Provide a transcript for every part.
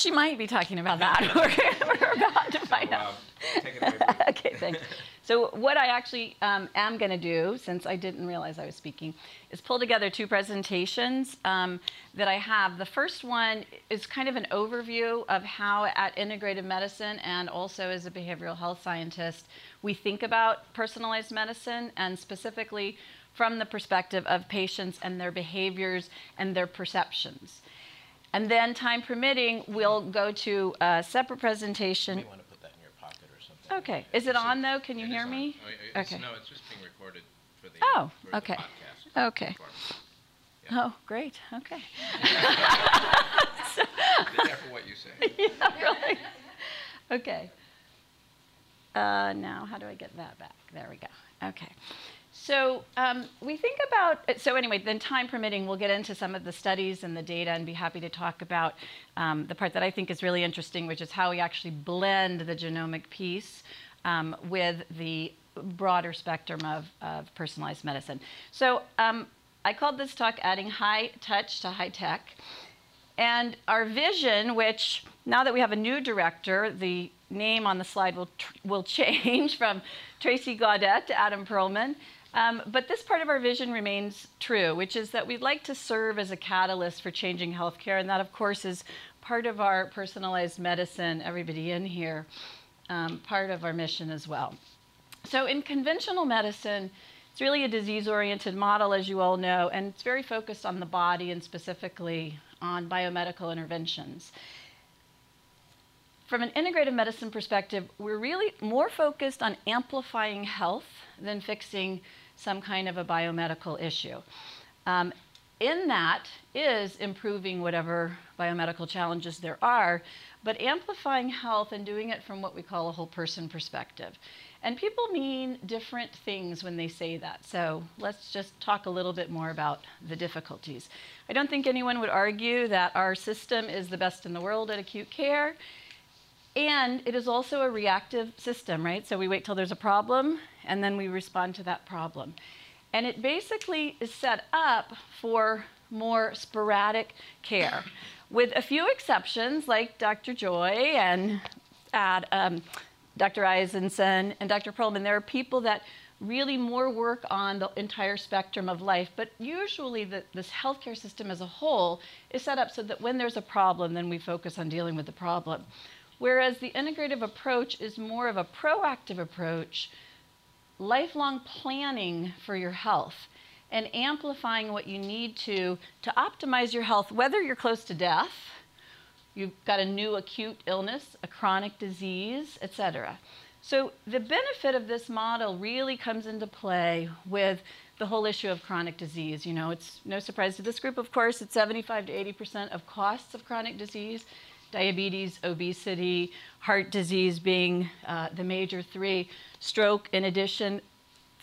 She might be talking about that. we're, we're about to find So, out. um, take it away, okay, thanks. So what I actually um, am going to do, since I didn't realize I was speaking, is pull together two presentations um, that I have. The first one is kind of an overview of how at integrative medicine and also as a behavioral health scientist, we think about personalized medicine and specifically from the perspective of patients and their behaviors and their perceptions. And then, time permitting, we'll go to a separate presentation. may want to put that in your pocket or something. Okay. Is it on though? Can you hear me? Oh, Okay. No, it's just being recorded for the. Oh, for the okay. podcast Okay. platform. Oh, great. Okay. Careful what you say. yeah, really. Okay. Uh, now, how do I get that back? There we go. Okay. So um, we think about, so anyway, then time permitting, we'll get into some of the studies and the data and be happy to talk about um, the part that I think is really interesting, which is how we actually blend the genomic piece um, with the broader spectrum of, of personalized medicine. So um, I called this talk Adding High Touch to High Tech. And our vision, which now that we have a new director, the name on the slide will, will change from Tracy Gaudet to Adam Perlman. Um, but this part of our vision remains true, which is that we'd like to serve as a catalyst for changing healthcare. And that, of course, is part of our personalized medicine, everybody in here, um, part of our mission as well. So, in conventional medicine, it's really a disease oriented model, as you all know, and it's very focused on the body and specifically on biomedical interventions. From an integrative medicine perspective, we're really more focused on amplifying health than fixing some kind of a biomedical issue. Um, in that is improving whatever biomedical challenges there are, but amplifying health and doing it from what we call a whole person perspective. And people mean different things when they say that. So let's just talk a little bit more about the difficulties. I don't think anyone would argue that our system is the best in the world at acute care. And it is also a reactive system, right? So we wait till there's a problem and then we respond to that problem. And it basically is set up for more sporadic care, with a few exceptions like Dr. Joy and Ad, um, Dr. Eisenson and Dr. Perlman. There are people that really more work on the entire spectrum of life, but usually the, this healthcare system as a whole is set up so that when there's a problem, then we focus on dealing with the problem. Whereas the integrative approach is more of a proactive approach, lifelong planning for your health and amplifying what you need to to optimize your health, whether you're close to death, you've got a new acute illness, a chronic disease, etc. So the benefit of this model really comes into play with the whole issue of chronic disease. You know, it's no surprise to this group, of course, it's 75 to 80% of costs of chronic disease, diabetes, obesity, heart disease being uh, the major three, stroke in addition.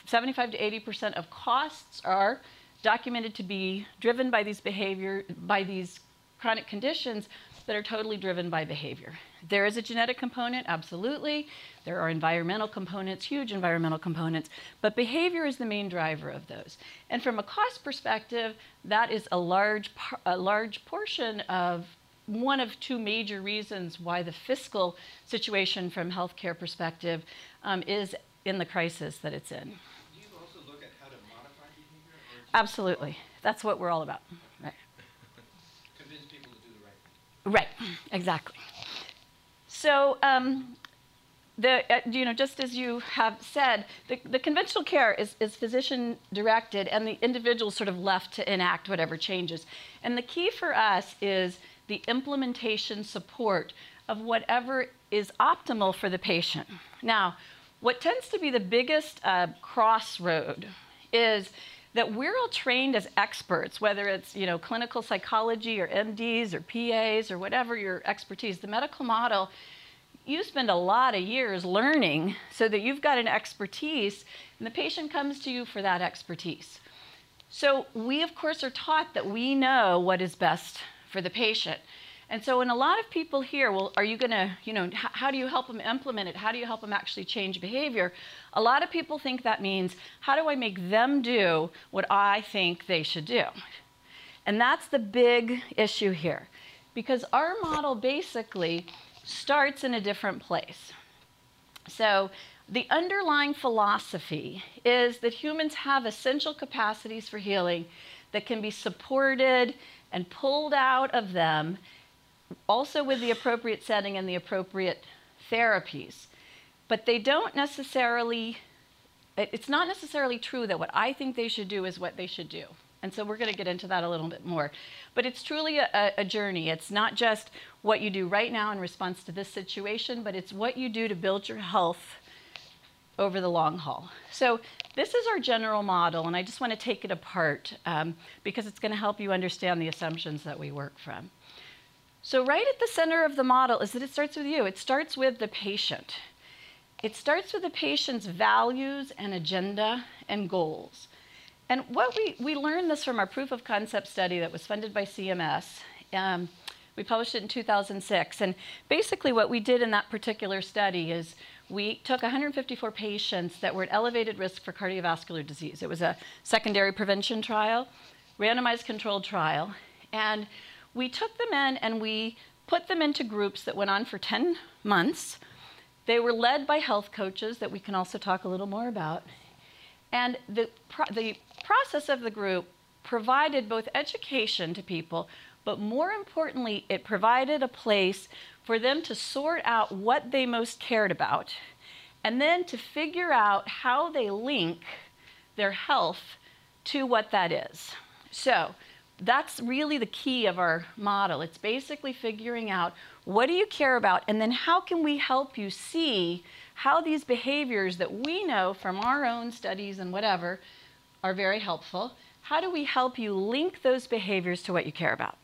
75 to 80% of costs are documented to be driven by these behavior, by these chronic conditions that are totally driven by behavior. There is a genetic component, absolutely. There are environmental components, huge environmental components, but behavior is the main driver of those. And from a cost perspective, that is a large, a large portion of one of two major reasons why the fiscal situation from healthcare perspective um, is in the crisis that it's in. Do you also look at how to modify behavior or Absolutely. That's what we're all about. Right. convince people to do the right thing? Right, exactly. So, um, the, uh, you know, just as you have said, the, the conventional care is, is physician directed and the individual sort of left to enact whatever changes. And the key for us is the implementation support of whatever is optimal for the patient. Now, what tends to be the biggest uh, crossroad is that we're all trained as experts, whether it's you know clinical psychology or MDs or PAs or whatever your expertise. The medical model, you spend a lot of years learning so that you've got an expertise, and the patient comes to you for that expertise. So we of course are taught that we know what is best for the patient. And so when a lot of people hear, well, are you going to, you know, how do you help them implement it? How do you help them actually change behavior? A lot of people think that means, how do I make them do what I think they should do? And that's the big issue here. because our model basically starts in a different place. So, the underlying philosophy is that humans have essential capacities for healing that can be supported and pulled out of them, also with the appropriate setting and the appropriate therapies. But they don't necessarily, it's not necessarily true that what I think they should do is what they should do. And so we're going to get into that a little bit more. But it's truly a, a, journey. It's not just what you do right now in response to this situation, but it's what you do to build your health over the long haul. So this is our general model, and I just want to take it apart um, because it's going to help you understand the assumptions that we work from. So right at the center of the model is that it starts with you. It starts with the patient. It starts with the patient's values and agenda and goals. And what we, we learned this from our proof of concept study that was funded by CMS. Um, we published it in 2006. And basically, what we did in that particular study is we took 154 patients that were at elevated risk for cardiovascular disease. It was a secondary prevention trial, randomized controlled trial. And we took them in and we put them into groups that went on for 10 months. They were led by health coaches that we can also talk a little more about. And the, pro- the process of the group provided both education to people, but more importantly, it provided a place for them to sort out what they most cared about and then to figure out how they link their health to what that is. So, that's really the key of our model. It's basically figuring out what do you care about and then how can we help you see how these behaviors that we know from our own studies and whatever are very helpful. How do we help you link those behaviors to what you care about?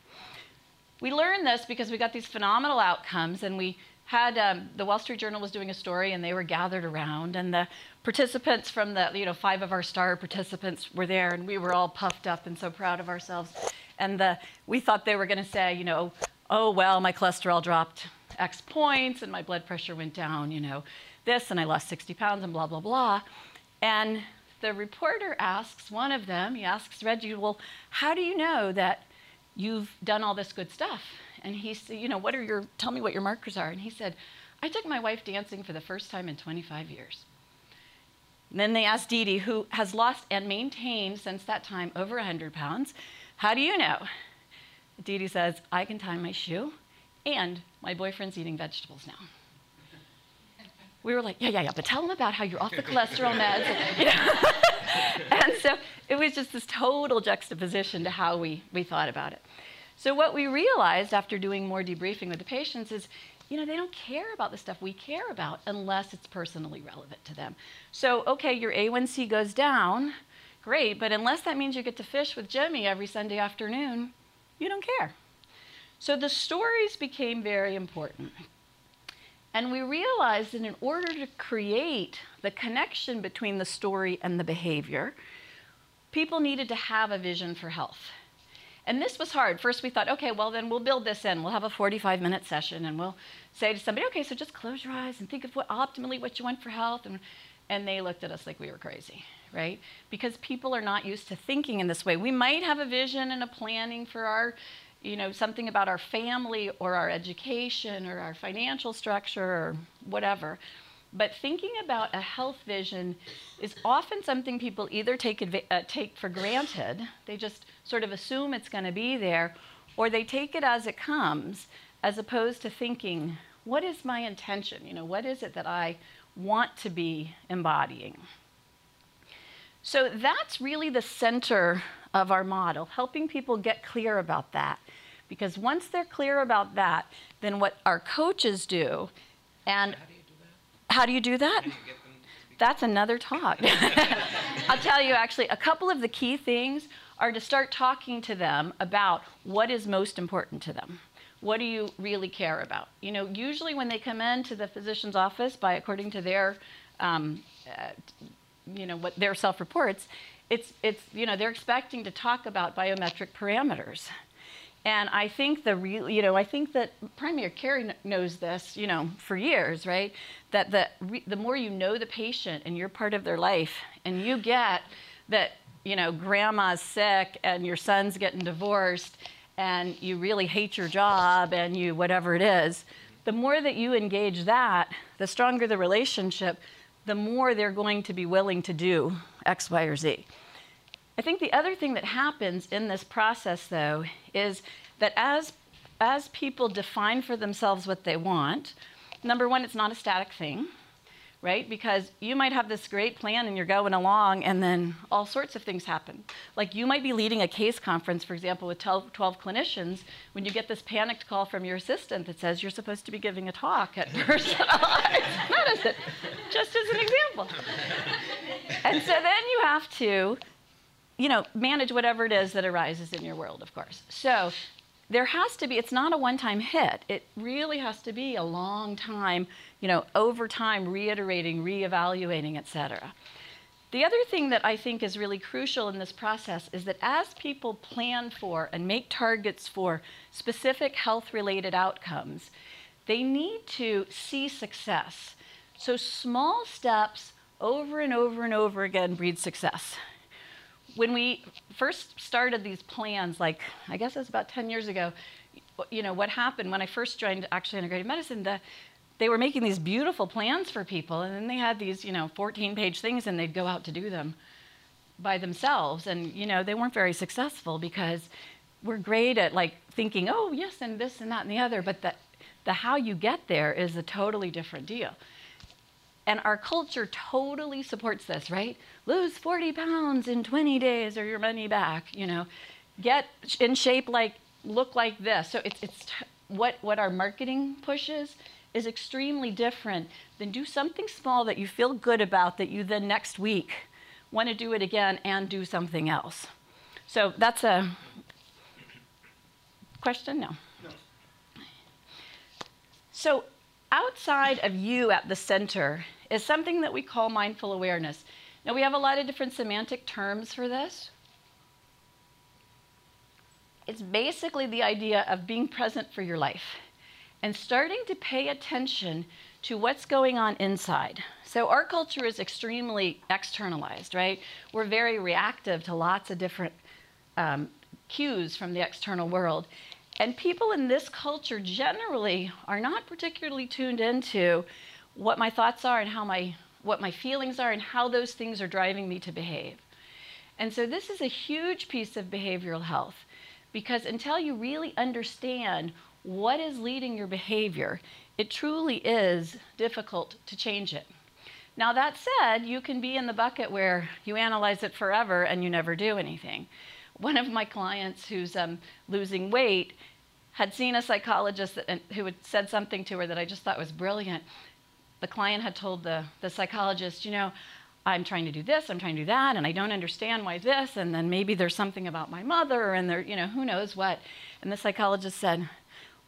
We learned this because we got these phenomenal outcomes and we had um, the Wall Street Journal was doing a story and they were gathered around and the participants from the you know five of our star participants were there and we were all puffed up and so proud of ourselves and the, we thought they were going to say you know oh well my cholesterol dropped x points and my blood pressure went down you know this and I lost 60 pounds and blah, blah, blah. And the reporter asks one of them, he asks Reggie, well, how do you know that you've done all this good stuff? And he said, you know, what are your, tell me what your markers are. And he said, I took my wife dancing for the first time in 25 years. And then they asked Dee Dee, who has lost and maintained since that time over 100 pounds, how do you know? Dee Dee says, I can tie my shoe, and my boyfriend's eating vegetables now we were like, yeah, yeah, yeah, but tell them about how you're off the cholesterol meds. You know? and so it was just this total juxtaposition to how we, we thought about it. So what we realized after doing more debriefing with the patients is, you know, they don't care about the stuff we care about unless it's personally relevant to them. So, okay, your A1C goes down, great, but unless that means you get to fish with Jimmy every Sunday afternoon, you don't care. So the stories became very important. And we realized that in order to create the connection between the story and the behavior, people needed to have a vision for health. And this was hard. First, we thought, okay, well, then we'll build this in. We'll have a 45 minute session and we'll say to somebody, okay, so just close your eyes and think of what optimally what you want for health. And, and they looked at us like we were crazy, right? Because people are not used to thinking in this way. We might have a vision and a planning for our you know, something about our family or our education or our financial structure or whatever. But thinking about a health vision is often something people either take, uh, take for granted, they just sort of assume it's going to be there, or they take it as it comes, as opposed to thinking, what is my intention? You know, what is it that I want to be embodying? So that's really the center of our model, helping people get clear about that. Because once they're clear about that, then what our coaches do, and how do you do that? That's another talk. I'll tell you actually, a couple of the key things are to start talking to them about what is most important to them. What do you really care about? You know, usually when they come into the physician's office, by according to their, um, uh, you know, what their self-reports, it's it's you know they're expecting to talk about biometric parameters. And I think the real, you know, I think that primary care knows this, you know, for years, right? That the the more you know the patient and you're part of their life, and you get that, you know, grandma's sick and your son's getting divorced, and you really hate your job and you whatever it is, the more that you engage that, the stronger the relationship, the more they're going to be willing to do X, Y, or Z. I think the other thing that happens in this process, though, is that as, as people define for themselves what they want, number one, it's not a static thing right? Because you might have this great plan and you're going along, and then all sorts of things happen. Like you might be leading a case conference, for example, with 12, 12 clinicians, when you get this panicked call from your assistant that says you're supposed to be giving a talk at personalized medicine, just as an example. and so then you have to, you know, manage whatever it is that arises in your world, of course. So there has to be, it's not a one time hit. It really has to be a long time, you know, over time, reiterating, reevaluating, et cetera. The other thing that I think is really crucial in this process is that as people plan for and make targets for specific health related outcomes, they need to see success. So small steps over and over and over again breed success when we first started these plans, like I guess it was about 10 years ago, you know, what happened when I first joined actually integrated medicine, the, they were making these beautiful plans for people, and then they had these, you know, 14 page things, and they'd go out to do them by themselves. And, you know, they weren't very successful because we're great at like thinking, oh, yes, and this and that and the other, but the, the how you get there is a totally different deal. And our culture totally supports this, right? Lose 40 pounds in 20 days or your money back, you know. Get in shape like, look like this. So it's, it's what, what our marketing pushes is extremely different than do something small that you feel good about that you then next week want to do it again and do something else. So that's a question? No. no. So outside of you at the center is something that we call mindful awareness. Now, we have a lot of different semantic terms for this. It's basically the idea of being present for your life and starting to pay attention to what's going on inside. So, our culture is extremely externalized, right? We're very reactive to lots of different um, cues from the external world. And people in this culture generally are not particularly tuned into what my thoughts are and how my what my feelings are and how those things are driving me to behave. And so this is a huge piece of behavioral health because until you really understand what is leading your behavior, it truly is difficult to change it. Now, that said, you can be in the bucket where you analyze it forever and you never do anything. One of my clients who's um, losing weight had seen a psychologist that, who had said something to her that I just thought was brilliant the client had told the, the psychologist, you know, I'm trying to do this, I'm trying to do that, and I don't understand why this, and then maybe there's something about my mother, and there, you know, who knows what. And the psychologist said,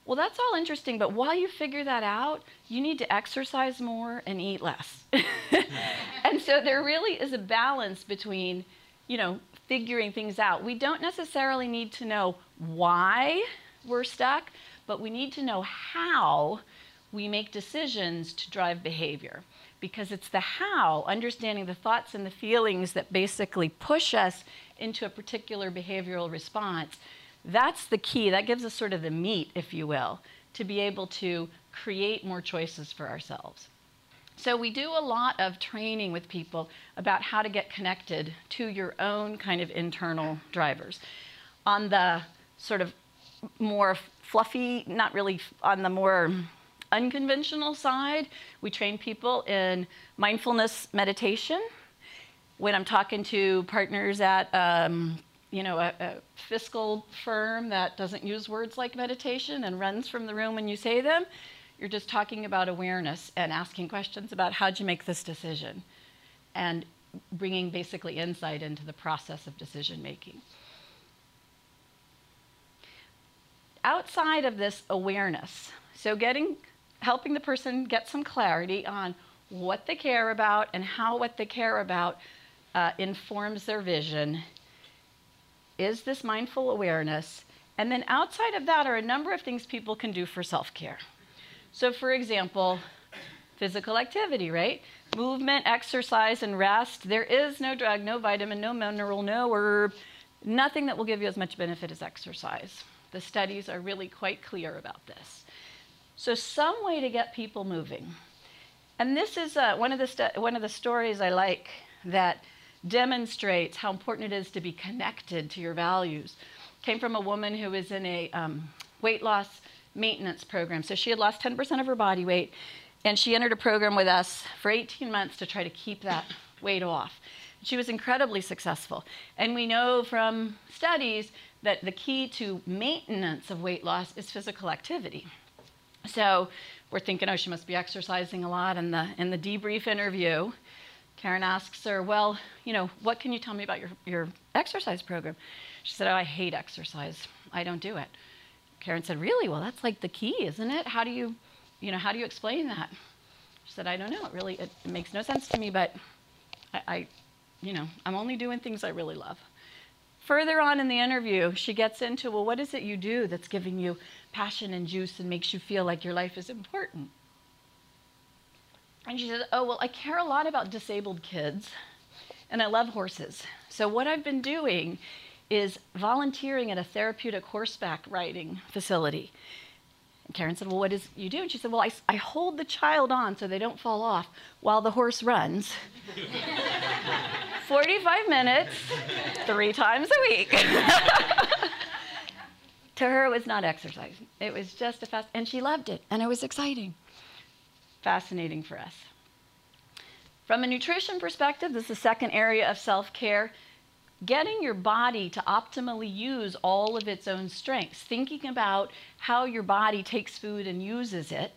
well, that's all interesting, but while you figure that out, you need to exercise more and eat less. and so there really is a balance between, you know, figuring things out. We don't necessarily need to know why we're stuck, but we need to know how we make decisions to drive behavior because it's the how, understanding the thoughts and the feelings that basically push us into a particular behavioral response. That's the key. That gives us sort of the meat, if you will, to be able to create more choices for ourselves. So, we do a lot of training with people about how to get connected to your own kind of internal drivers. On the sort of more fluffy, not really on the more unconventional side, we train people in mindfulness meditation. When I'm talking to partners at um, you know, a, a, fiscal firm that doesn't use words like meditation and runs from the room when you say them, you're just talking about awareness and asking questions about how'd you make this decision and bringing basically insight into the process of decision making. Outside of this awareness, so getting helping the person get some clarity on what they care about and how what they care about uh, informs their vision. Is this mindful awareness? And then outside of that are a number of things people can do for self care. So, for example, physical activity, right? Movement, exercise, and rest. There is no drug, no vitamin, no mineral, no herb, nothing that will give you as much benefit as exercise. The studies are really quite clear about this. So, some way to get people moving. And this is uh, one, of the one of the stories I like that demonstrates how important it is to be connected to your values. Came from a woman who was in a um, weight loss maintenance program. So she had lost 10% of her body weight, and she entered a program with us for 18 months to try to keep that weight off. She was incredibly successful. And we know from studies that the key to maintenance of weight loss is physical activity. So we're thinking, oh, she must be exercising a lot. In the, in the debrief interview, Karen asks her, well, you know, what can you tell me about your, your exercise program? She said, oh, I hate exercise. I don't do it. Karen said, really? Well, that's like the key, isn't it? How do you, you know, how do you explain that? She said, I don't know. It really, it, it makes no sense to me, but I, I, you know, I'm only doing things I really love. Further on in the interview, she gets into, well, what is it you do that's giving you passion and juice and makes you feel like your life is important? And she says, oh, well, I care a lot about disabled kids and I love horses. So what I've been doing is volunteering at a therapeutic horseback riding facility. Karen said, Well, what does you do? And she said, Well, I, I hold the child on so they don't fall off while the horse runs. 45 minutes, three times a week. to her, it was not exercise. It was just a fast, and she loved it, and it was exciting. Fascinating for us. From a nutrition perspective, this is the second area of self care getting your body to optimally use all of its own strengths, thinking about how your body takes food and uses it,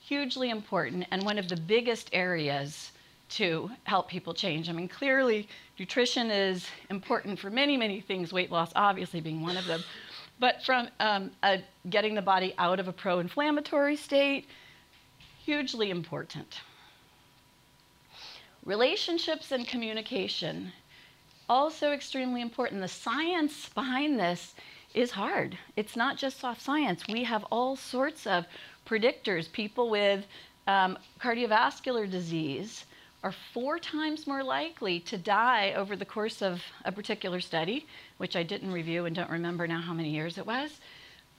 hugely important and one of the biggest areas to help people change. I mean, clearly, nutrition is important for many, many things, weight loss obviously being one of them. But from um, a, getting the body out of a pro inflammatory state, hugely important. Relationships and communication also extremely important. The science behind this is hard. It's not just soft science. We have all sorts of predictors. People with um, cardiovascular disease are four times more likely to die over the course of a particular study, which I didn't review and don't remember now how many years it was.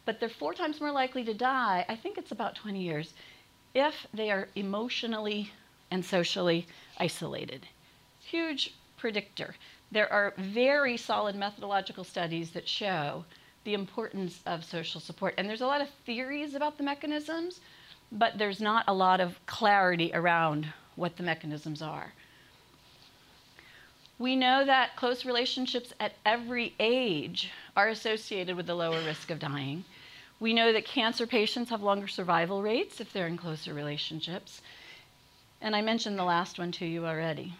But they're four times more likely to die, I think it's about 20 years, if they are emotionally and socially isolated. Huge predictor there are very solid methodological studies that show the importance of social support. And there's a lot of theories about the mechanisms, but there's not a lot of clarity around what the mechanisms are. We know that close relationships at every age are associated with a lower risk of dying. We know that cancer patients have longer survival rates if they're in closer relationships. And I mentioned the last one to you already.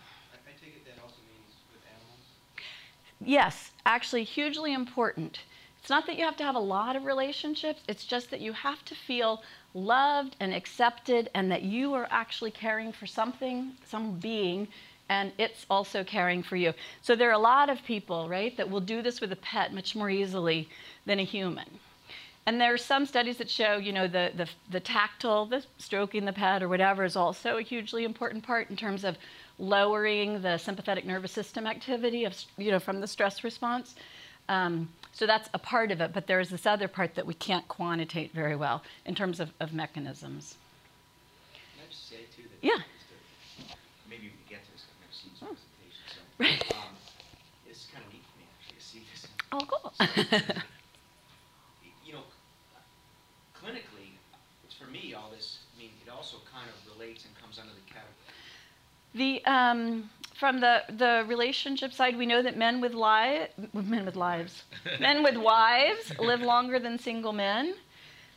Yes, actually, hugely important. It's not that you have to have a lot of relationships, it's just that you have to feel loved and accepted and that you are actually caring for something, some being, and it's also caring for you. So there are a lot of people, right, that will do this with a pet much more easily than a human. And there are some studies that show, you know, the, the, the tactile, the stroking the pet or whatever is also a hugely important part in terms of lowering the sympathetic nervous system activity of, you know, from the stress response. Um, so that's a part of it, but there's this other part that we can't quantitate very well in terms of, of mechanisms. Can I just say too that yeah. maybe we can get to this. I've never seen this oh. presentation, so right. um, it's kind of neat for me actually to see this. Oh, cool. So, you know, clinically, for me, all this. I mean, it also kind of relates and comes under the category the, um, from the, the relationship side, we know that men with, li- men with lives, men with wives live longer than single men.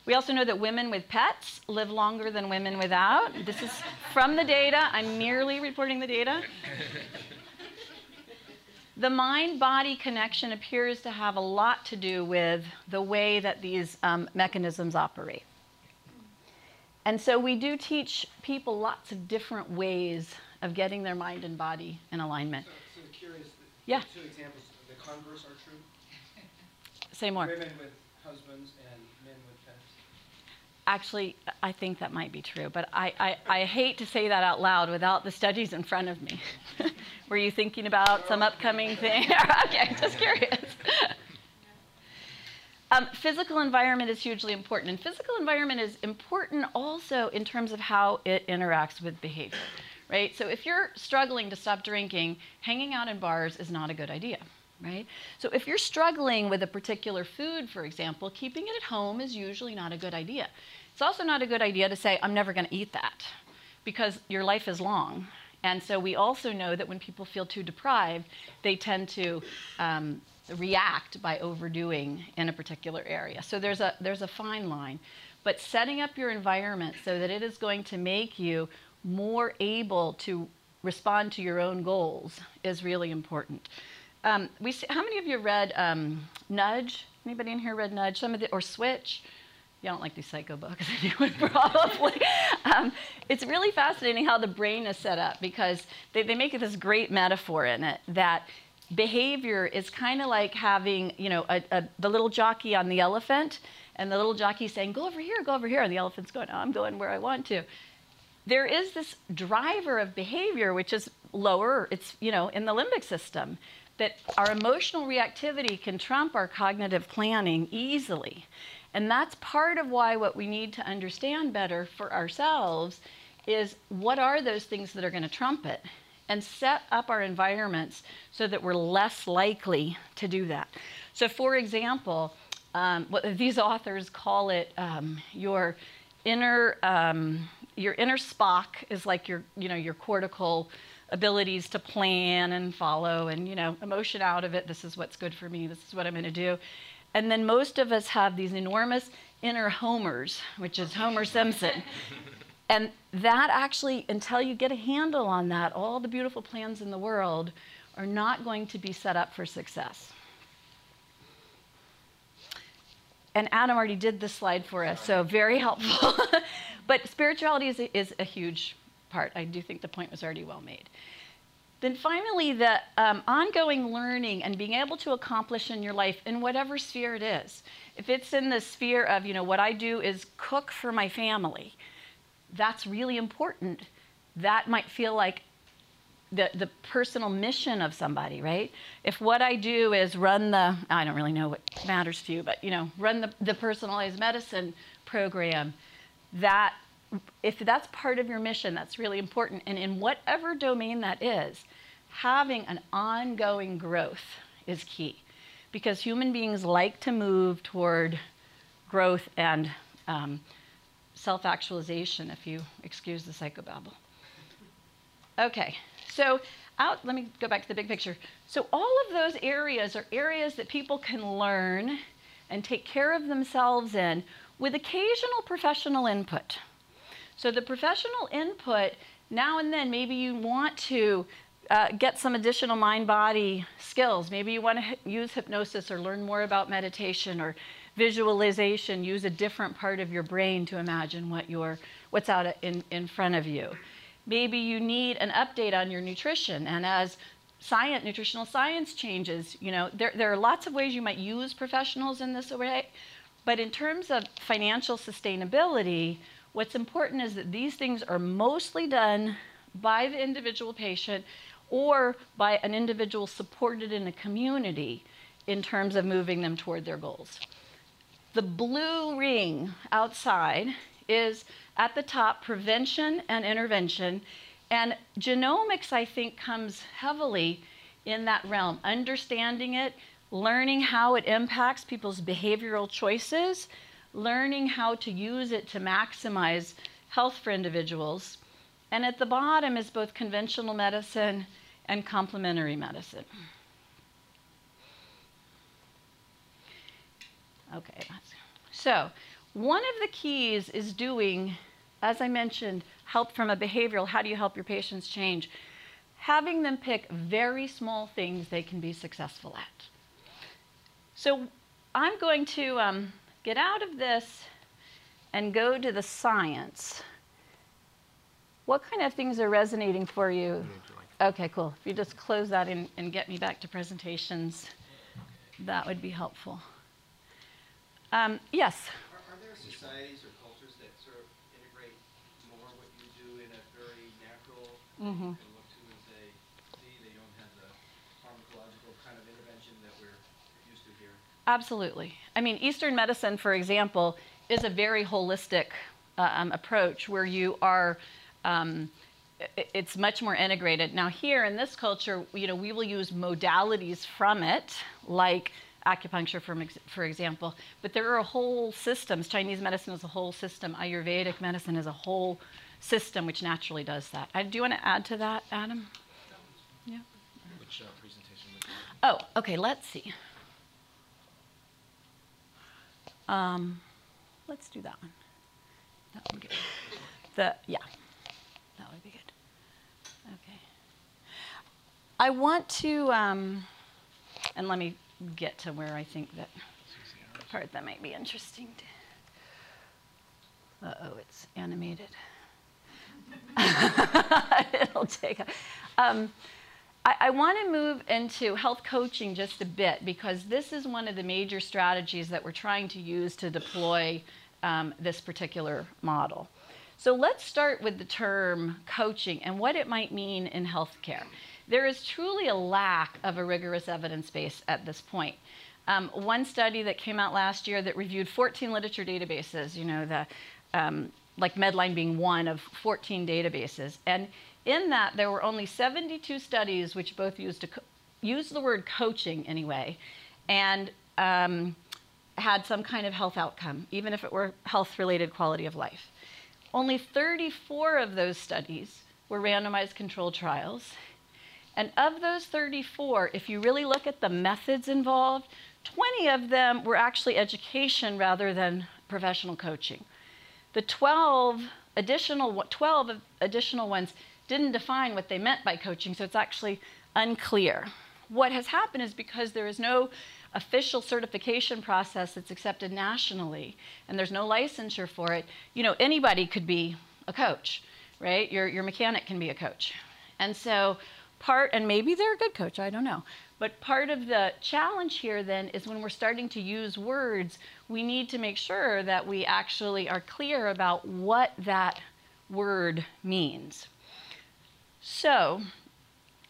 We also know that women with pets live longer than women without. This is from the data. I'm merely reporting the data. The mind body connection appears to have a lot to do with the way that these um, mechanisms operate. And so we do teach people lots of different ways of getting their mind and body in alignment. So, so curious, yeah. two examples, the converse are true? Say more. Women with husbands and men with pets? Actually, I think that might be true, but I, I, I hate to say that out loud without the studies in front of me. Were you thinking about some upcoming thing? okay, just curious. Um, physical environment is hugely important, and physical environment is important also in terms of how it interacts with behavior, right? So if you're struggling to stop drinking, hanging out in bars is not a good idea, right? So if you're struggling with a particular food, for example, keeping it at home is usually not a good idea. It's also not a good idea to say, I'm never going to eat that, because your life is long. And so we also know that when people feel too deprived, they tend to um, react by overdoing in a particular area. So there's a, there's a fine line. But setting up your environment so that it is going to make you more able to respond to your own goals is really important. Um, we see, how many of you read um, Nudge? Anybody in here read Nudge? Some of the, or Switch? You don't like these psycho books, probably. um, it's really fascinating how the brain is set up because they, they make this great metaphor in it that behavior is kind of like having, you know, a, a, the little jockey on the elephant, and the little jockey saying, "Go over here, go over here," and the elephant's going, oh, "I'm going where I want to." There is this driver of behavior, which is lower. It's you know in the limbic system that our emotional reactivity can trump our cognitive planning easily. And that's part of why what we need to understand better for ourselves is what are those things that are going to trump it? and set up our environments so that we're less likely to do that. So, for example, um, what these authors call it um, your inner um, your inner Spock is like your you know your cortical abilities to plan and follow and you know emotion out of it. This is what's good for me. This is what I'm going to do. And then most of us have these enormous inner homers, which is Homer Simpson. And that actually, until you get a handle on that, all the beautiful plans in the world are not going to be set up for success. And Adam already did this slide for us, so very helpful. but spirituality is a, is a huge part. I do think the point was already well made. Then finally, the um, ongoing learning and being able to accomplish in your life in whatever sphere it is. If it's in the sphere of, you know, what I do is cook for my family, that's really important. That might feel like the, the personal mission of somebody, right? If what I do is run the, I don't really know what matters to you, but you know, run the, the personalized medicine program, that if that's part of your mission, that's really important. And in whatever domain that is, having an ongoing growth is key because human beings like to move toward growth and um, self actualization, if you excuse the psychobabble. Okay, so out, let me go back to the big picture. So, all of those areas are areas that people can learn and take care of themselves in with occasional professional input. So, the professional input, now and then, maybe you want to uh, get some additional mind body skills. Maybe you want to use hypnosis or learn more about meditation or visualization, use a different part of your brain to imagine what you're, what's out in, in front of you. Maybe you need an update on your nutrition, and as science, nutritional science changes, you know, there, there are lots of ways you might use professionals in this way, but in terms of financial sustainability, what's important is that these things are mostly done by the individual patient or by an individual supported in a community in terms of moving them toward their goals. The blue ring outside is at the top prevention and intervention. And genomics, I think, comes heavily in that realm. Understanding it, learning how it impacts people's behavioral choices, learning how to use it to maximize health for individuals. And at the bottom is both conventional medicine and complementary medicine. Okay, so one of the keys is doing, as I mentioned, help from a behavioral, how do you help your patients change? Having them pick very small things they can be successful at. So I'm going to um, get out of this and go to the science. What kind of things are resonating for you? Okay, cool. If you just close that in and get me back to presentations, that would be helpful. Um, yes. Are, are, there societies or cultures that sort of integrate more what you do in a very natural mm-hmm. look to and say, see, they don't have the pharmacological kind of intervention that we're used to here? Absolutely. I mean, Eastern medicine, for example, is a very holistic uh, um, approach where you are. Um, it's much more integrated. Now, here in this culture, you know, we will use modalities from it, like acupuncture, for, for example. But there are whole systems. Chinese medicine is a whole system. Ayurvedic medicine is a whole system, which naturally does that. Uh, do you want to add to that, Adam? Yeah. Which uh, presentation? Oh, okay, let's see. Um, let's do that one. That would be good. The, yeah, that would be good. Okay. I want to, um, and let me get to where I think that part that might be interesting. To, uh-oh, it's animated. It'll take. Um, I, I want to move into health coaching just a bit because this is one of the major strategies that we're trying to use to deploy um, this particular model. So let's start with the term coaching and what it might mean in healthcare. There is truly a lack of a rigorous evidence base at this point. Um, one study that came out last year that reviewed 14 literature databases, you know, the um, like Medline being one of 14 databases, and in that there were only 72 studies which both used, used the word coaching anyway, and um, had some kind of health outcome, even if it were health-related quality of life. Only 34 of those studies were randomized controlled trials, and of those 34, if you really look at the methods involved, 20 of them were actually education rather than professional coaching. The 12 additional 12 additional ones didn't define what they meant by coaching, so it's actually unclear. What has happened is because there is no official certification process that's accepted nationally and there's no licensure for it, you know, anybody could be a coach, right? Your, your mechanic can be a coach. And so part, and maybe they're a good coach, I don't know. But part of the challenge here then is when we're starting to use words, we need to make sure that we actually are clear about what that word means. So,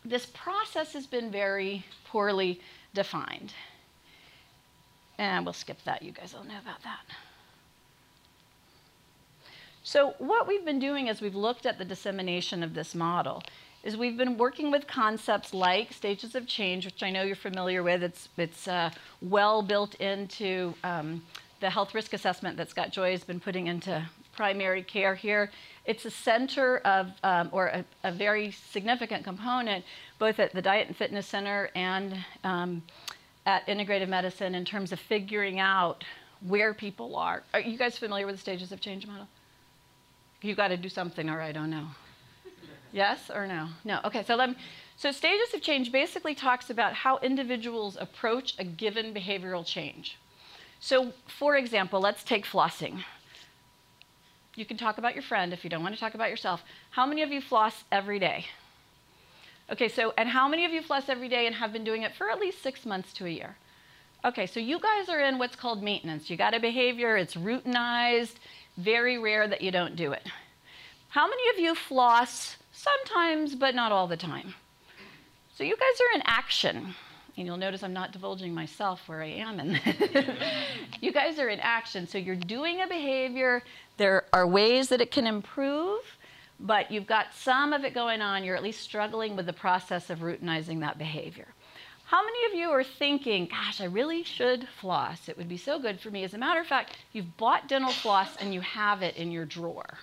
this process has been very poorly defined. And we'll skip that, you guys all know about that. So, what we've been doing as we've looked at the dissemination of this model is we've been working with concepts like stages of change, which I know you're familiar with. It's, it's uh, well built into um, the health risk assessment that Scott Joy has been putting into primary care here. It's a center of, um, or a, a, very significant component, both at the Diet and Fitness Center and um, at Integrative Medicine in terms of figuring out where people are. Are you guys familiar with the stages of change model? You got to do something, or I don't know. Yes or no? No. Okay, so let me, so stages of change basically talks about how individuals approach a given behavioral change. So, for example, let's take flossing. You can talk about your friend if you don't want to talk about yourself. How many of you floss every day? Okay, so, and how many of you floss every day and have been doing it for at least six months to a year? Okay, so you guys are in what's called maintenance. You got a behavior, it's routinized, very rare that you don't do it. How many of you floss sometimes, but not all the time? So you guys are in action. And you'll notice I'm not divulging myself where I am. And you guys are in action. So you're doing a behavior. There are ways that it can improve, but you've got some of it going on. You're at least struggling with the process of routinizing that behavior. How many of you are thinking, gosh, I really should floss? It would be so good for me. As a matter of fact, you've bought dental floss and you have it in your drawer.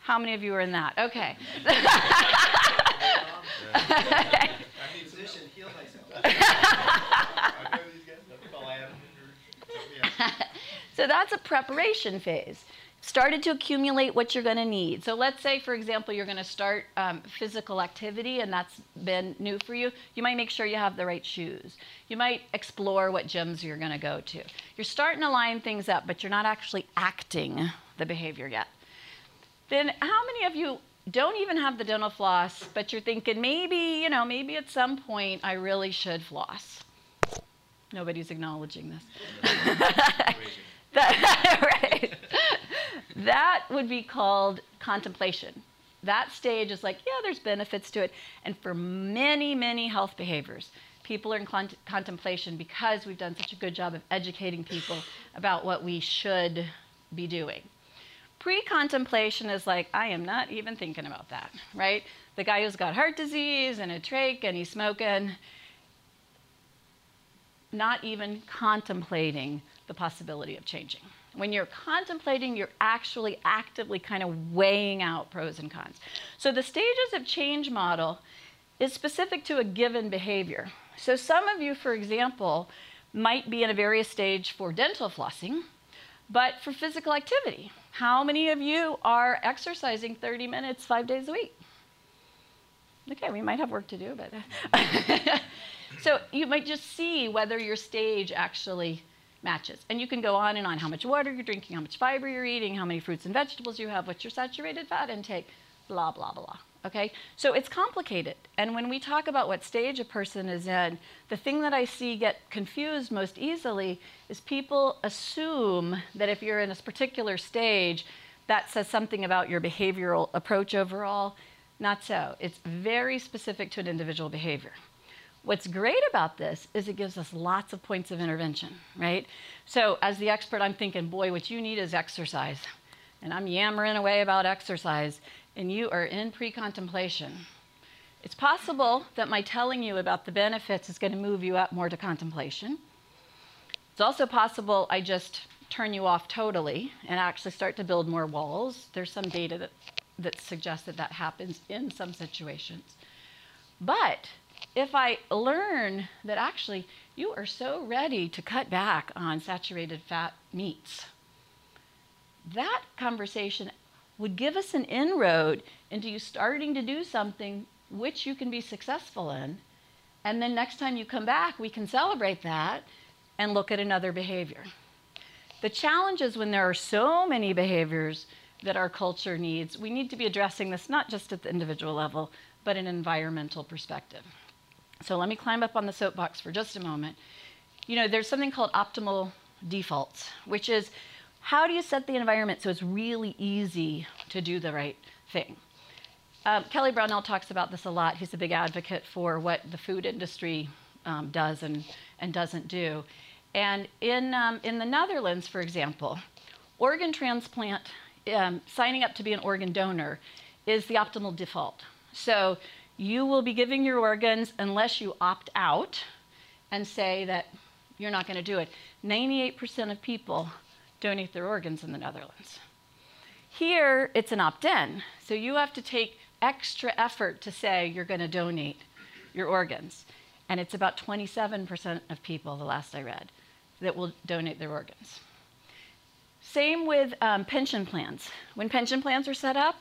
How many of you are in that? Okay. Physician, heal thyself. so that's a preparation phase. Started to accumulate what you're going to need. So let's say, for example, you're going to start um, physical activity and that's been new for you. You might make sure you have the right shoes. You might explore what gyms you're going to go to. You're starting to line things up, but you're not actually acting the behavior yet. Then how many of you don't even have the dental floss, but you're thinking maybe, you know, maybe at some point I really should floss? Nobody's acknowledging this. That, right. that would be called contemplation. That stage is like, yeah, there's benefits to it. And for many, many health behaviors, people are in contemplation because we've done such a good job of educating people about what we should be doing. Pre contemplation is like, I am not even thinking about that, right? The guy who's got heart disease and a trach and he's smoking, not even contemplating the possibility of changing. When you're contemplating, you're actually actively kind of weighing out pros and cons. So the stages of change model is specific to a given behavior. So some of you, for example, might be in a various stage for dental flossing, but for physical activity. How many of you are exercising 30 minutes five days a week? Okay, we might have work to do, but. so you might just see whether your stage actually matches. And you can go on and on how much water you're drinking, how much fiber you're eating, how many fruits and vegetables you have, what's your saturated fat intake, blah, blah, blah. Okay? So it's complicated. And when we talk about what stage a person is in, the thing that I see get confused most easily is people assume that if you're in this particular stage, that says something about your behavioral approach overall. Not so. It's very specific to an individual behavior. What's great about this is it gives us lots of points of intervention, right? So, as the expert, I'm thinking, boy, what you need is exercise. And I'm yammering away about exercise and you are in pre contemplation, it's possible that my telling you about the benefits is going to move you up more to contemplation. It's also possible I just turn you off totally and actually start to build more walls. There's some data that, that suggests that that happens in some situations. But if I learn that actually you are so ready to cut back on saturated fat meats, that conversation would give us an inroad into you starting to do something which you can be successful in. And then next time you come back, we can celebrate that and look at another behavior. The challenge is when there are so many behaviors that our culture needs, we need to be addressing this not just at the individual level, but an environmental perspective. So let me climb up on the soapbox for just a moment. You know, there's something called optimal defaults, which is how do you set the environment so it's really easy to do the right thing? Um, Kelly Brownell talks about this a lot. He's a big advocate for what the food industry um, does and, and doesn't do. And in, um, in the Netherlands, for example, organ transplant, um, signing up to be an organ donor is the optimal default. So you will be giving your organs unless you opt out and say that you're not going to do it. 98% of people donate their organs in the Netherlands. Here, it's an opt in. So you have to take extra effort to say you're going to donate your organs. And it's about 27% of people, the last I read, that will donate their organs. Same with um, pension plans. When pension plans are set up,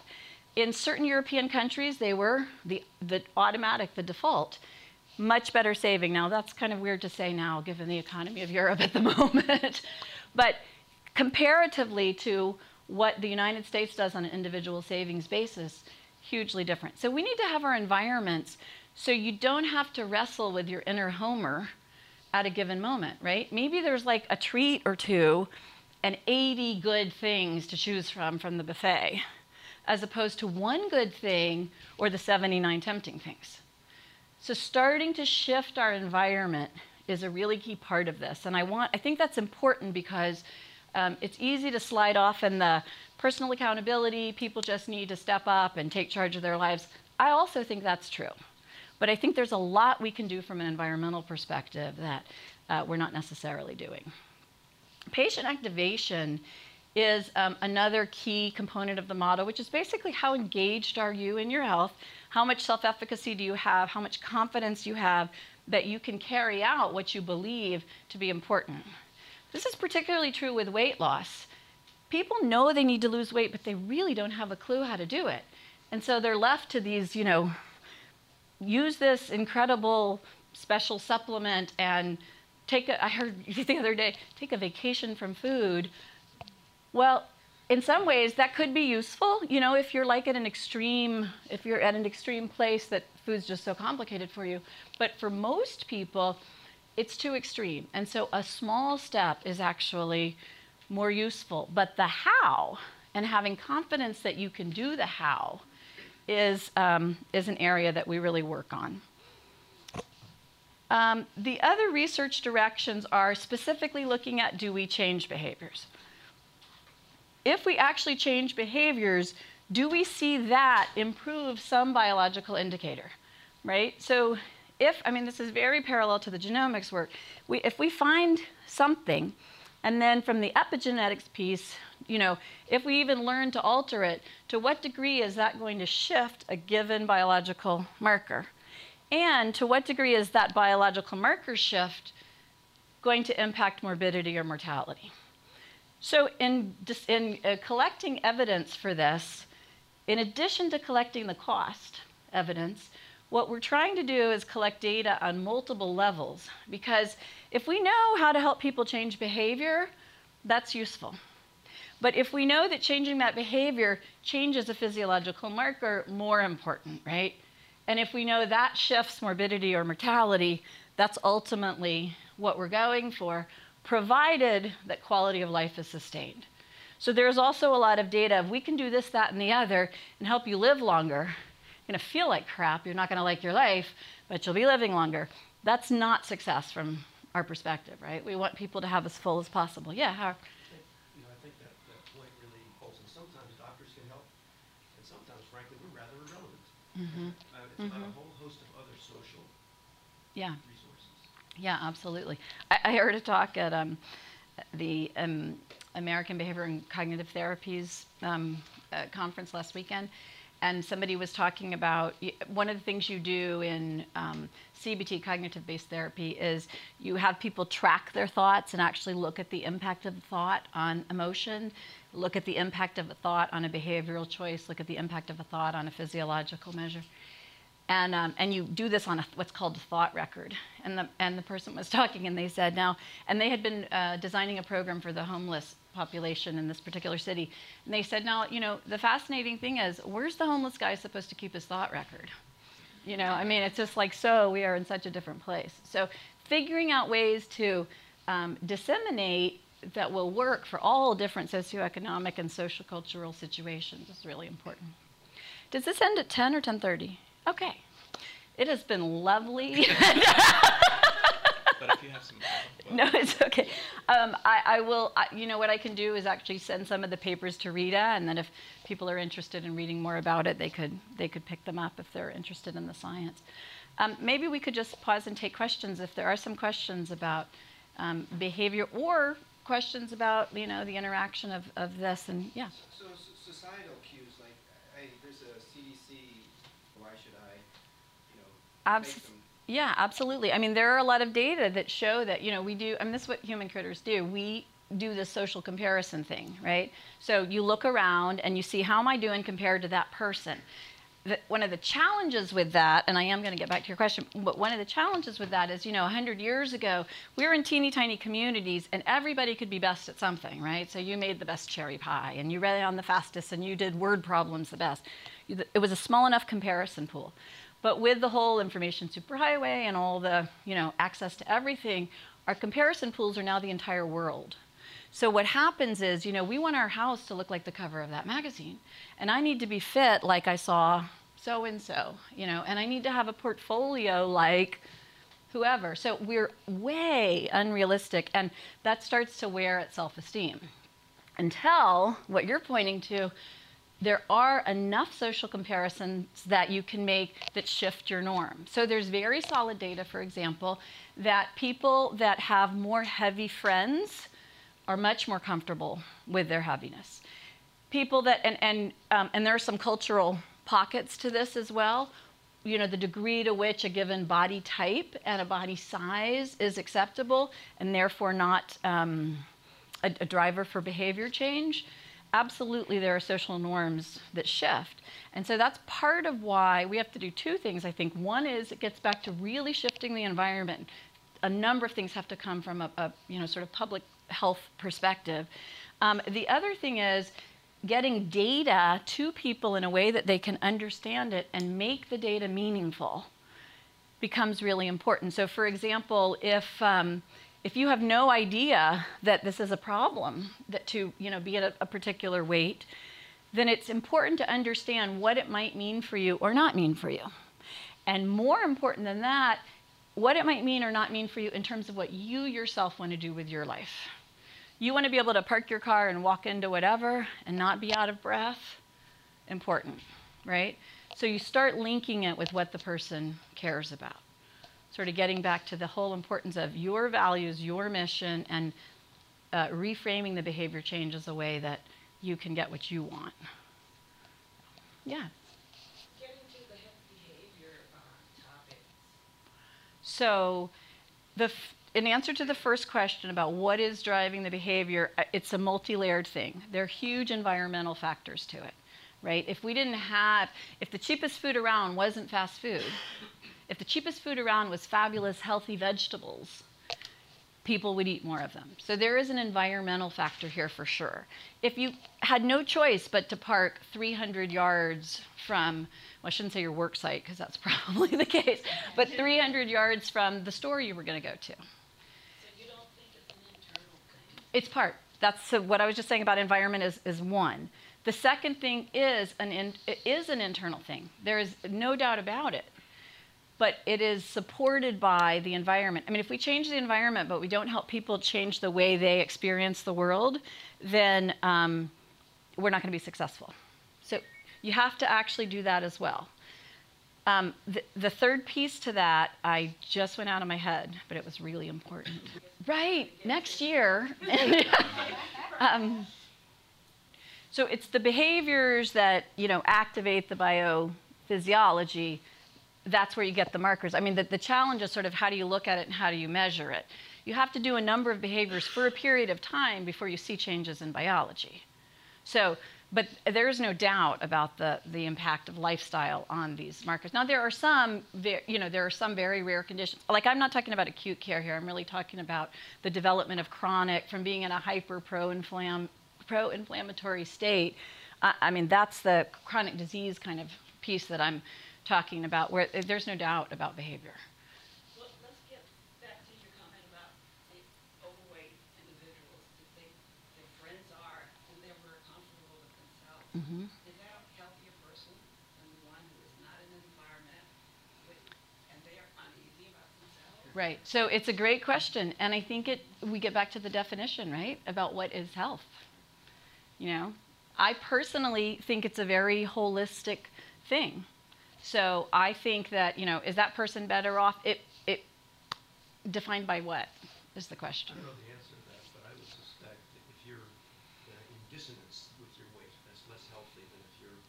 in certain European countries, they were the, the automatic, the default. Much better saving. Now, that's kind of weird to say now, given the economy of Europe at the moment. but comparatively to what the United States does on an individual savings basis, hugely different. So we need to have our environments so you don't have to wrestle with your inner Homer at a given moment, right? Maybe there's like a treat or two and 80 good things to choose from from the buffet, as opposed to one good thing or the 79 tempting things. So starting to shift our environment is a really key part of this. And I want I think that's important because um, it's easy to slide off in the personal accountability, people just need to step up and take charge of their lives. I also think that's true. But I think there's a lot we can do from an environmental perspective that uh, we're not necessarily doing. Patient activation is um, another key component of the model, which is basically how engaged are you in your health? How much self efficacy do you have? How much confidence you have that you can carry out what you believe to be important? This is particularly true with weight loss. People know they need to lose weight, but they really don't have a clue how to do it. And so they're left to these, you know, use this incredible special supplement and take a, I heard the other day, take a vacation from food. Well, in some ways that could be useful, you know, if you're like at an extreme, if you're at an extreme place that food's just so complicated for you. But for most people, it's too extreme. And so a small step is actually more useful. But the how and having confidence that you can do the how is, um, is an area that we really work on. Um, the other research directions are specifically looking at do we change behaviors? If we actually change behaviors, do we see that improve some biological indicator, right? So if, I mean, this is very parallel to the genomics work, we, if we find something, and then from the epigenetics piece, you know, if we even learn to alter it, to what degree is that going to shift a given biological marker? And to what degree is that biological marker shift going to impact morbidity or mortality? So, in, in uh, collecting evidence for this, in addition to collecting the cost evidence, what we're trying to do is collect data on multiple levels because if we know how to help people change behavior, that's useful. But if we know that changing that behavior changes a physiological marker, more important, right? And if we know that shifts morbidity or mortality, that's ultimately what we're going for, provided that quality of life is sustained. So there's also a lot of data of we can do this, that, and the other and help you live longer. You're going to feel like crap. You're not going to like your life, but you'll be living longer. That's not success from our perspective, right? We want people to have as full as possible. Yeah, how? You know, I think that, that point really holds, and sometimes doctors can help, and sometimes, frankly, we're rather irrelevant. Mm-hmm. Uh, it's mm-hmm. about a whole host of other social yeah. Yeah, absolutely. I, I heard a talk at um, the um, American Behavior and Cognitive Therapies um, uh, conference last weekend, and somebody was talking about one of the things you do in um, CBT, cognitive based therapy, is you have people track their thoughts and actually look at the impact of the thought on emotion, look at the impact of a thought on a behavioral choice, look at the impact of a thought on a physiological measure. And, um, and you do this on a, what's called a thought record. And the, and the person was talking, and they said, now, and they had been uh, designing a program for the homeless population in this particular city. And they said, now, you know, the fascinating thing is, where's the homeless guy supposed to keep his thought record? You know, I mean, it's just like, so we are in such a different place. So figuring out ways to um, disseminate that will work for all different socioeconomic and social cultural situations is really important. Does this end at 10 or 10:30? Okay. It has been lovely. but if you have some. No, it's okay. Um, I, I, will, I, you know, what I can do is actually send some of the papers to Rita, and then if people are interested in reading more about it, they could, they could pick them up if they're interested in the science. Um, maybe we could just pause and take questions if there are some questions about um, behavior or questions about you know the interaction of, of this and yeah. So, so societal cues like hey, there's a CDC. Why should I, you Yeah, absolutely. I mean, there are a lot of data that show that you know we do. I mean, this is what human critters do. We do this social comparison thing, right? So you look around and you see how am I doing compared to that person the, one of the challenges with that, and I am going to get back to your question, but one of the challenges with that is, you know, 100 years ago, we were in teeny tiny communities and everybody could be best at something, right? So you made the best cherry pie and you read on the fastest and you did word problems the best. It was a small enough comparison pool. But with the whole information superhighway and all the, you know, access to everything, our comparison pools are now the entire world. So what happens is, you know, we want our house to look like the cover of that magazine. And I need to be fit like I saw so and so, you know, and I need to have a portfolio like whoever. So we're way unrealistic and that starts to wear at self-esteem. Until what you're pointing to, there are enough social comparisons that you can make that shift your norm. So there's very solid data, for example, that people that have more heavy friends are much more comfortable with their heaviness. People that, and, and, um, and there are some cultural pockets to this as well. You know, the degree to which a given body type and a body size is acceptable and therefore not um, a, a driver for behavior change. Absolutely, there are social norms that shift. And so that's part of why we have to do two things, I think. One is it gets back to really shifting the environment. A number of things have to come from a, a you know, sort of public health perspective. Um, the other thing is getting data to people in a way that they can understand it and make the data meaningful becomes really important. So, for example, if um, if you have no idea that this is a problem, that to you know be at a, a particular weight, then it's important to understand what it might mean for you or not mean for you. And more important than that, what it might mean or not mean for you in terms of what you yourself want to do with your life. You want to be able to park your car and walk into whatever and not be out of breath? Important, right? So you start linking it with what the person cares about. Sort of getting back to the whole importance of your values, your mission, and uh, reframing the behavior change as a way that you can get what you want. Yeah. Getting to the health behavior uh. So, the f- in answer to the first question about what is driving the behavior, uh, it's a multi-layered thing. There are huge environmental factors to it, right? If we didn't have, if the cheapest food around wasn't fast food, if the cheapest food around was fabulous, healthy vegetables, people would eat more of them. So there is an environmental factor here for sure. If you had no choice but to park 300 yards from, well, I shouldn't say your work site because that's probably the case, but 300 yards from the store you were going to go to. So you don't think it's an internal thing? It's part. That's so what I was just saying about environment is, is one. The second thing is an in, is an internal thing. There is no doubt about it. But it is supported by the environment. I mean, if we change the environment, but we don't help people change the way they experience the world, then um, we're not going to be successful. So you have to actually do that as well. Um, the, the third piece to that, I just went out of my head, but it was really important. Right, next year. um, so it's the behaviors that you know activate the biophysiology. That's where you get the markers. I mean, the, the challenge is sort of how do you look at it and how do you measure it. You have to do a number of behaviors for a period of time before you see changes in biology. So but there is no doubt about the, the impact of lifestyle on these markers. Now, there are some, you know, there are some very rare conditions. Like, I'm not talking about acute care here. I'm really talking about the development of chronic, from being in a hyper pro-inflam, pro-inflammatory state. I, I mean, that's the chronic disease kind of piece that I'm talking about, where there's no doubt about behavior. Mm-hmm. Is that a healthier person than the one who is not in an environment with, and they are uneasy about themselves? Right. So it's a great question, and I think it we get back to the definition, right, about what is health. You know, I personally think it's a very holistic thing. So I think that you know, is that person better off? It it defined by what is the question. I don't know the answer to that, but I would suspect that if you're uh, in dissonance with your weight, that's less healthy than if you're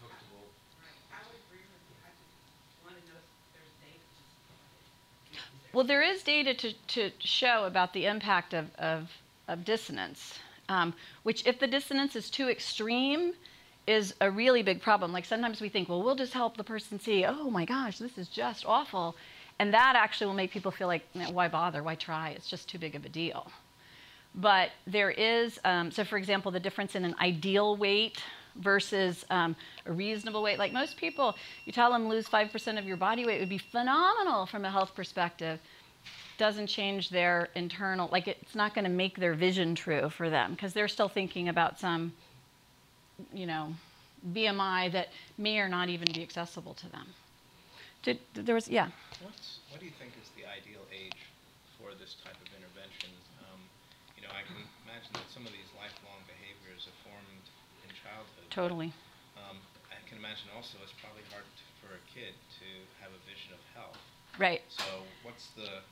comfortable. Right, I would agree with you, I just want to know if there's data to support it. Well, there is data to, to show about the impact of, of, of dissonance, um, which, if the dissonance is too extreme, is a really big problem. Like sometimes we think, well, we'll just help the person see, oh my gosh, this is just awful. And that actually will make people feel like, why bother? Why try? It's just too big of a deal. But there is, um, so for example, the difference in an ideal weight versus um, a reasonable weight. Like most people, you tell them lose 5% of your body weight, would be phenomenal from a health perspective. Doesn't change their internal, like it's not going to make their vision true for them because they're still thinking about some, you know, BMI that may or not even be accessible to them. Did, there was, yeah. What's, what do you think is the ideal age for this type of intervention? Um, you know, I can imagine that some of these lifelong behaviors are formed in childhood. Totally. Um, I can imagine also it's probably hard for a kid to have a vision of health. Right. So what's the,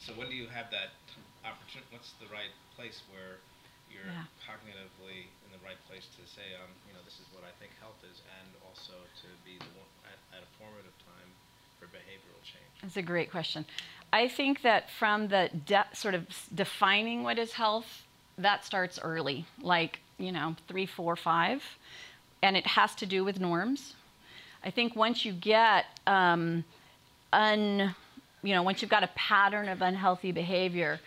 so when do you have that opportunity, what's the right place where you're Yeah. cognitively in the right place to say, um, you know, this is what I think health is, and also to be the one, at, at a formative time for behavioral change? That's a great question. I think that from the de- sort of defining what is health, that starts early, like, you know, three, four, five. And it has to do with norms. I think once you get um, un, you know, once you've got a pattern of unhealthy behavior,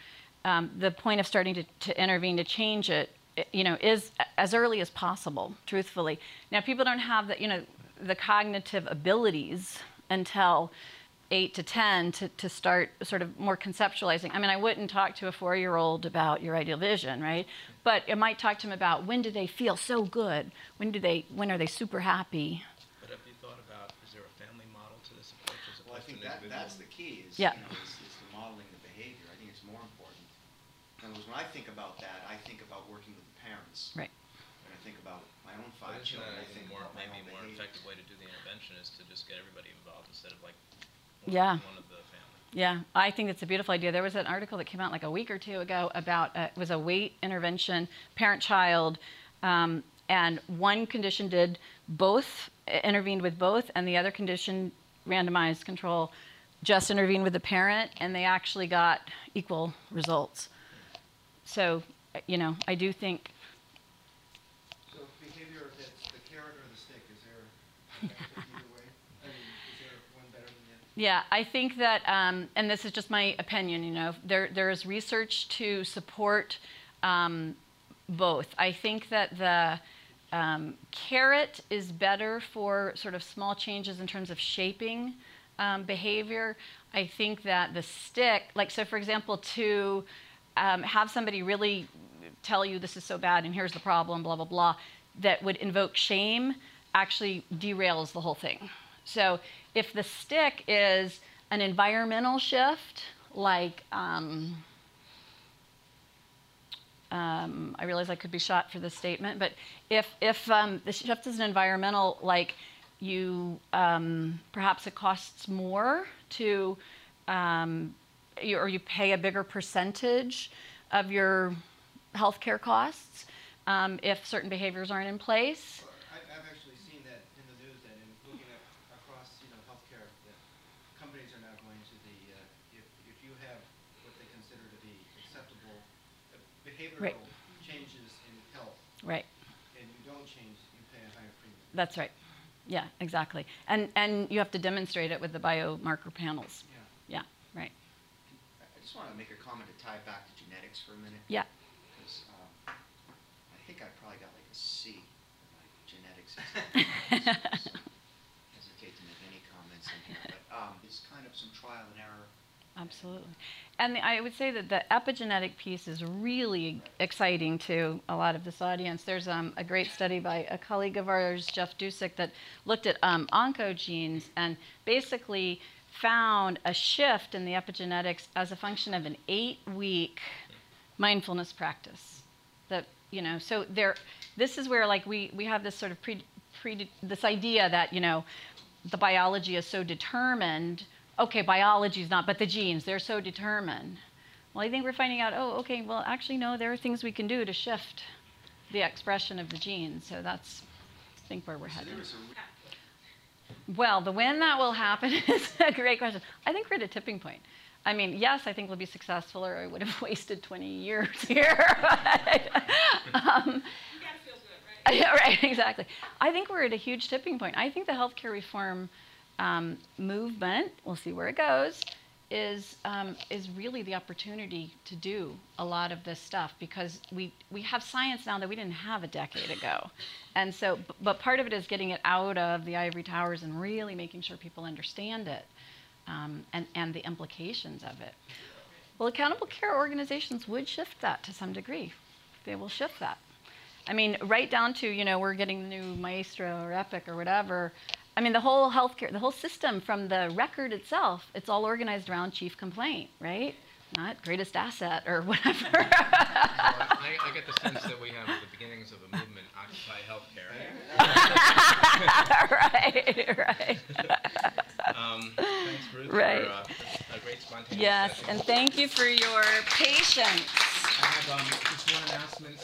um, the point of starting to, to intervene to change it, you know, is as early as possible, truthfully. Now, people don't have the, you know, the cognitive abilities until eight to 10 to, to start sort of more conceptualizing. I mean, I wouldn't talk to a four year old about your ideal vision, right? But it might talk to them about when do they feel so good? When do they, when are they super happy? But have you thought about, is there a family model to this approach as Well, I think that, that's the key, is, Yeah. you know, is, is the modeling the behavior. I think it's more important. In other words, when I think about that, I think about working with the parents. Right. When I think about my own But five isn't children, that I a think more, about my maybe own a more behavior. effective way to do the intervention is to just get everybody involved instead of like Yeah. one of the family. Yeah, I think it's a beautiful idea. There was an article that came out like a week or two ago about uh, it was a weight intervention, parent-child, um, and one condition did both intervened with both, and the other condition, randomized control, just intervened with the parent, and they actually got equal results. So, uh, you know, I do think So behavior the carrot or the stick, is there effective? I mean, is there one better than the other? Yeah, I think that, um, and this is just my opinion, you know, there, there is research to support um, both. I think that the um, carrot is better for sort of small changes in terms of shaping um, behavior. I think that the stick, like, so for example, to um, have somebody really tell you this is so bad and here's the problem, blah, blah, blah, that would invoke shame actually derails the whole thing. So if the stick is an environmental shift, like, um, um, I realize I could be shot for this statement, but if, if um, the shift is an environmental, like you, um, perhaps it costs more to, um, you, or you pay a bigger percentage of your healthcare costs um, if certain behaviors aren't in place. Well, I've actually seen that in the news that in looking at across, you know, healthcare, that companies are now going to the, uh, if, if you have what they consider to be acceptable uh, behavioral changes in health Right. and you don't change, you pay a higher premium. That's right. Yeah, exactly. And and you have to demonstrate it with the biomarker panels. Yeah. Yeah, right. I I just want to make a comment to tie it back to genetics for a minute. Yeah. Because um, I think I probably got like a C in my genetics exam. Hesitate to make any comments in here, but um, it's kind of some trial and error. Absolutely. And I would say that the epigenetic piece is really exciting to a lot of this audience. There's um, a great study by a colleague of ours, Jeff Dusek, that looked at um, oncogenes and basically found a shift in the epigenetics as a function of an eight-week mindfulness practice. That you know, so there, this is where like we we have this sort of pre, pre this idea that you know, the biology is so determined. Okay, biology is not, but the genes they're so determined. Well, I think we're finding out. Oh, okay. Well, actually, no. There are things we can do to shift the expression of the genes. So that's, I think, where we're So headed. there was a re- Well, the when that will happen is a great question. I think we're at a tipping point. I mean, yes, I think we'll be successful, or I would have wasted 20 years here. Um, good, right? yeah, right, exactly. I think we're at a huge tipping point. I think the healthcare reform um, movement, we'll see where it goes, is um, is really the opportunity to do a lot of this stuff because we we have science now that we didn't have a decade ago, and so but part of it is getting it out of the ivory towers and really making sure people understand it, um, and and the implications of it. Well, accountable care organizations would shift that to some degree. They will shift that. I mean, right down to, you know, we're getting the new Maestro or Epic or whatever. I mean, the whole healthcare, the whole system from the record itself, it's all organized around chief complaint, right? Not greatest asset or whatever. Well, I, I get the sense that we have the beginnings of a movement, Occupy Healthcare. right, right. Um, thanks, Ruth, Right. for uh, a great spontaneous Yes, session. and thank you for your patience. I have um, just one announcement.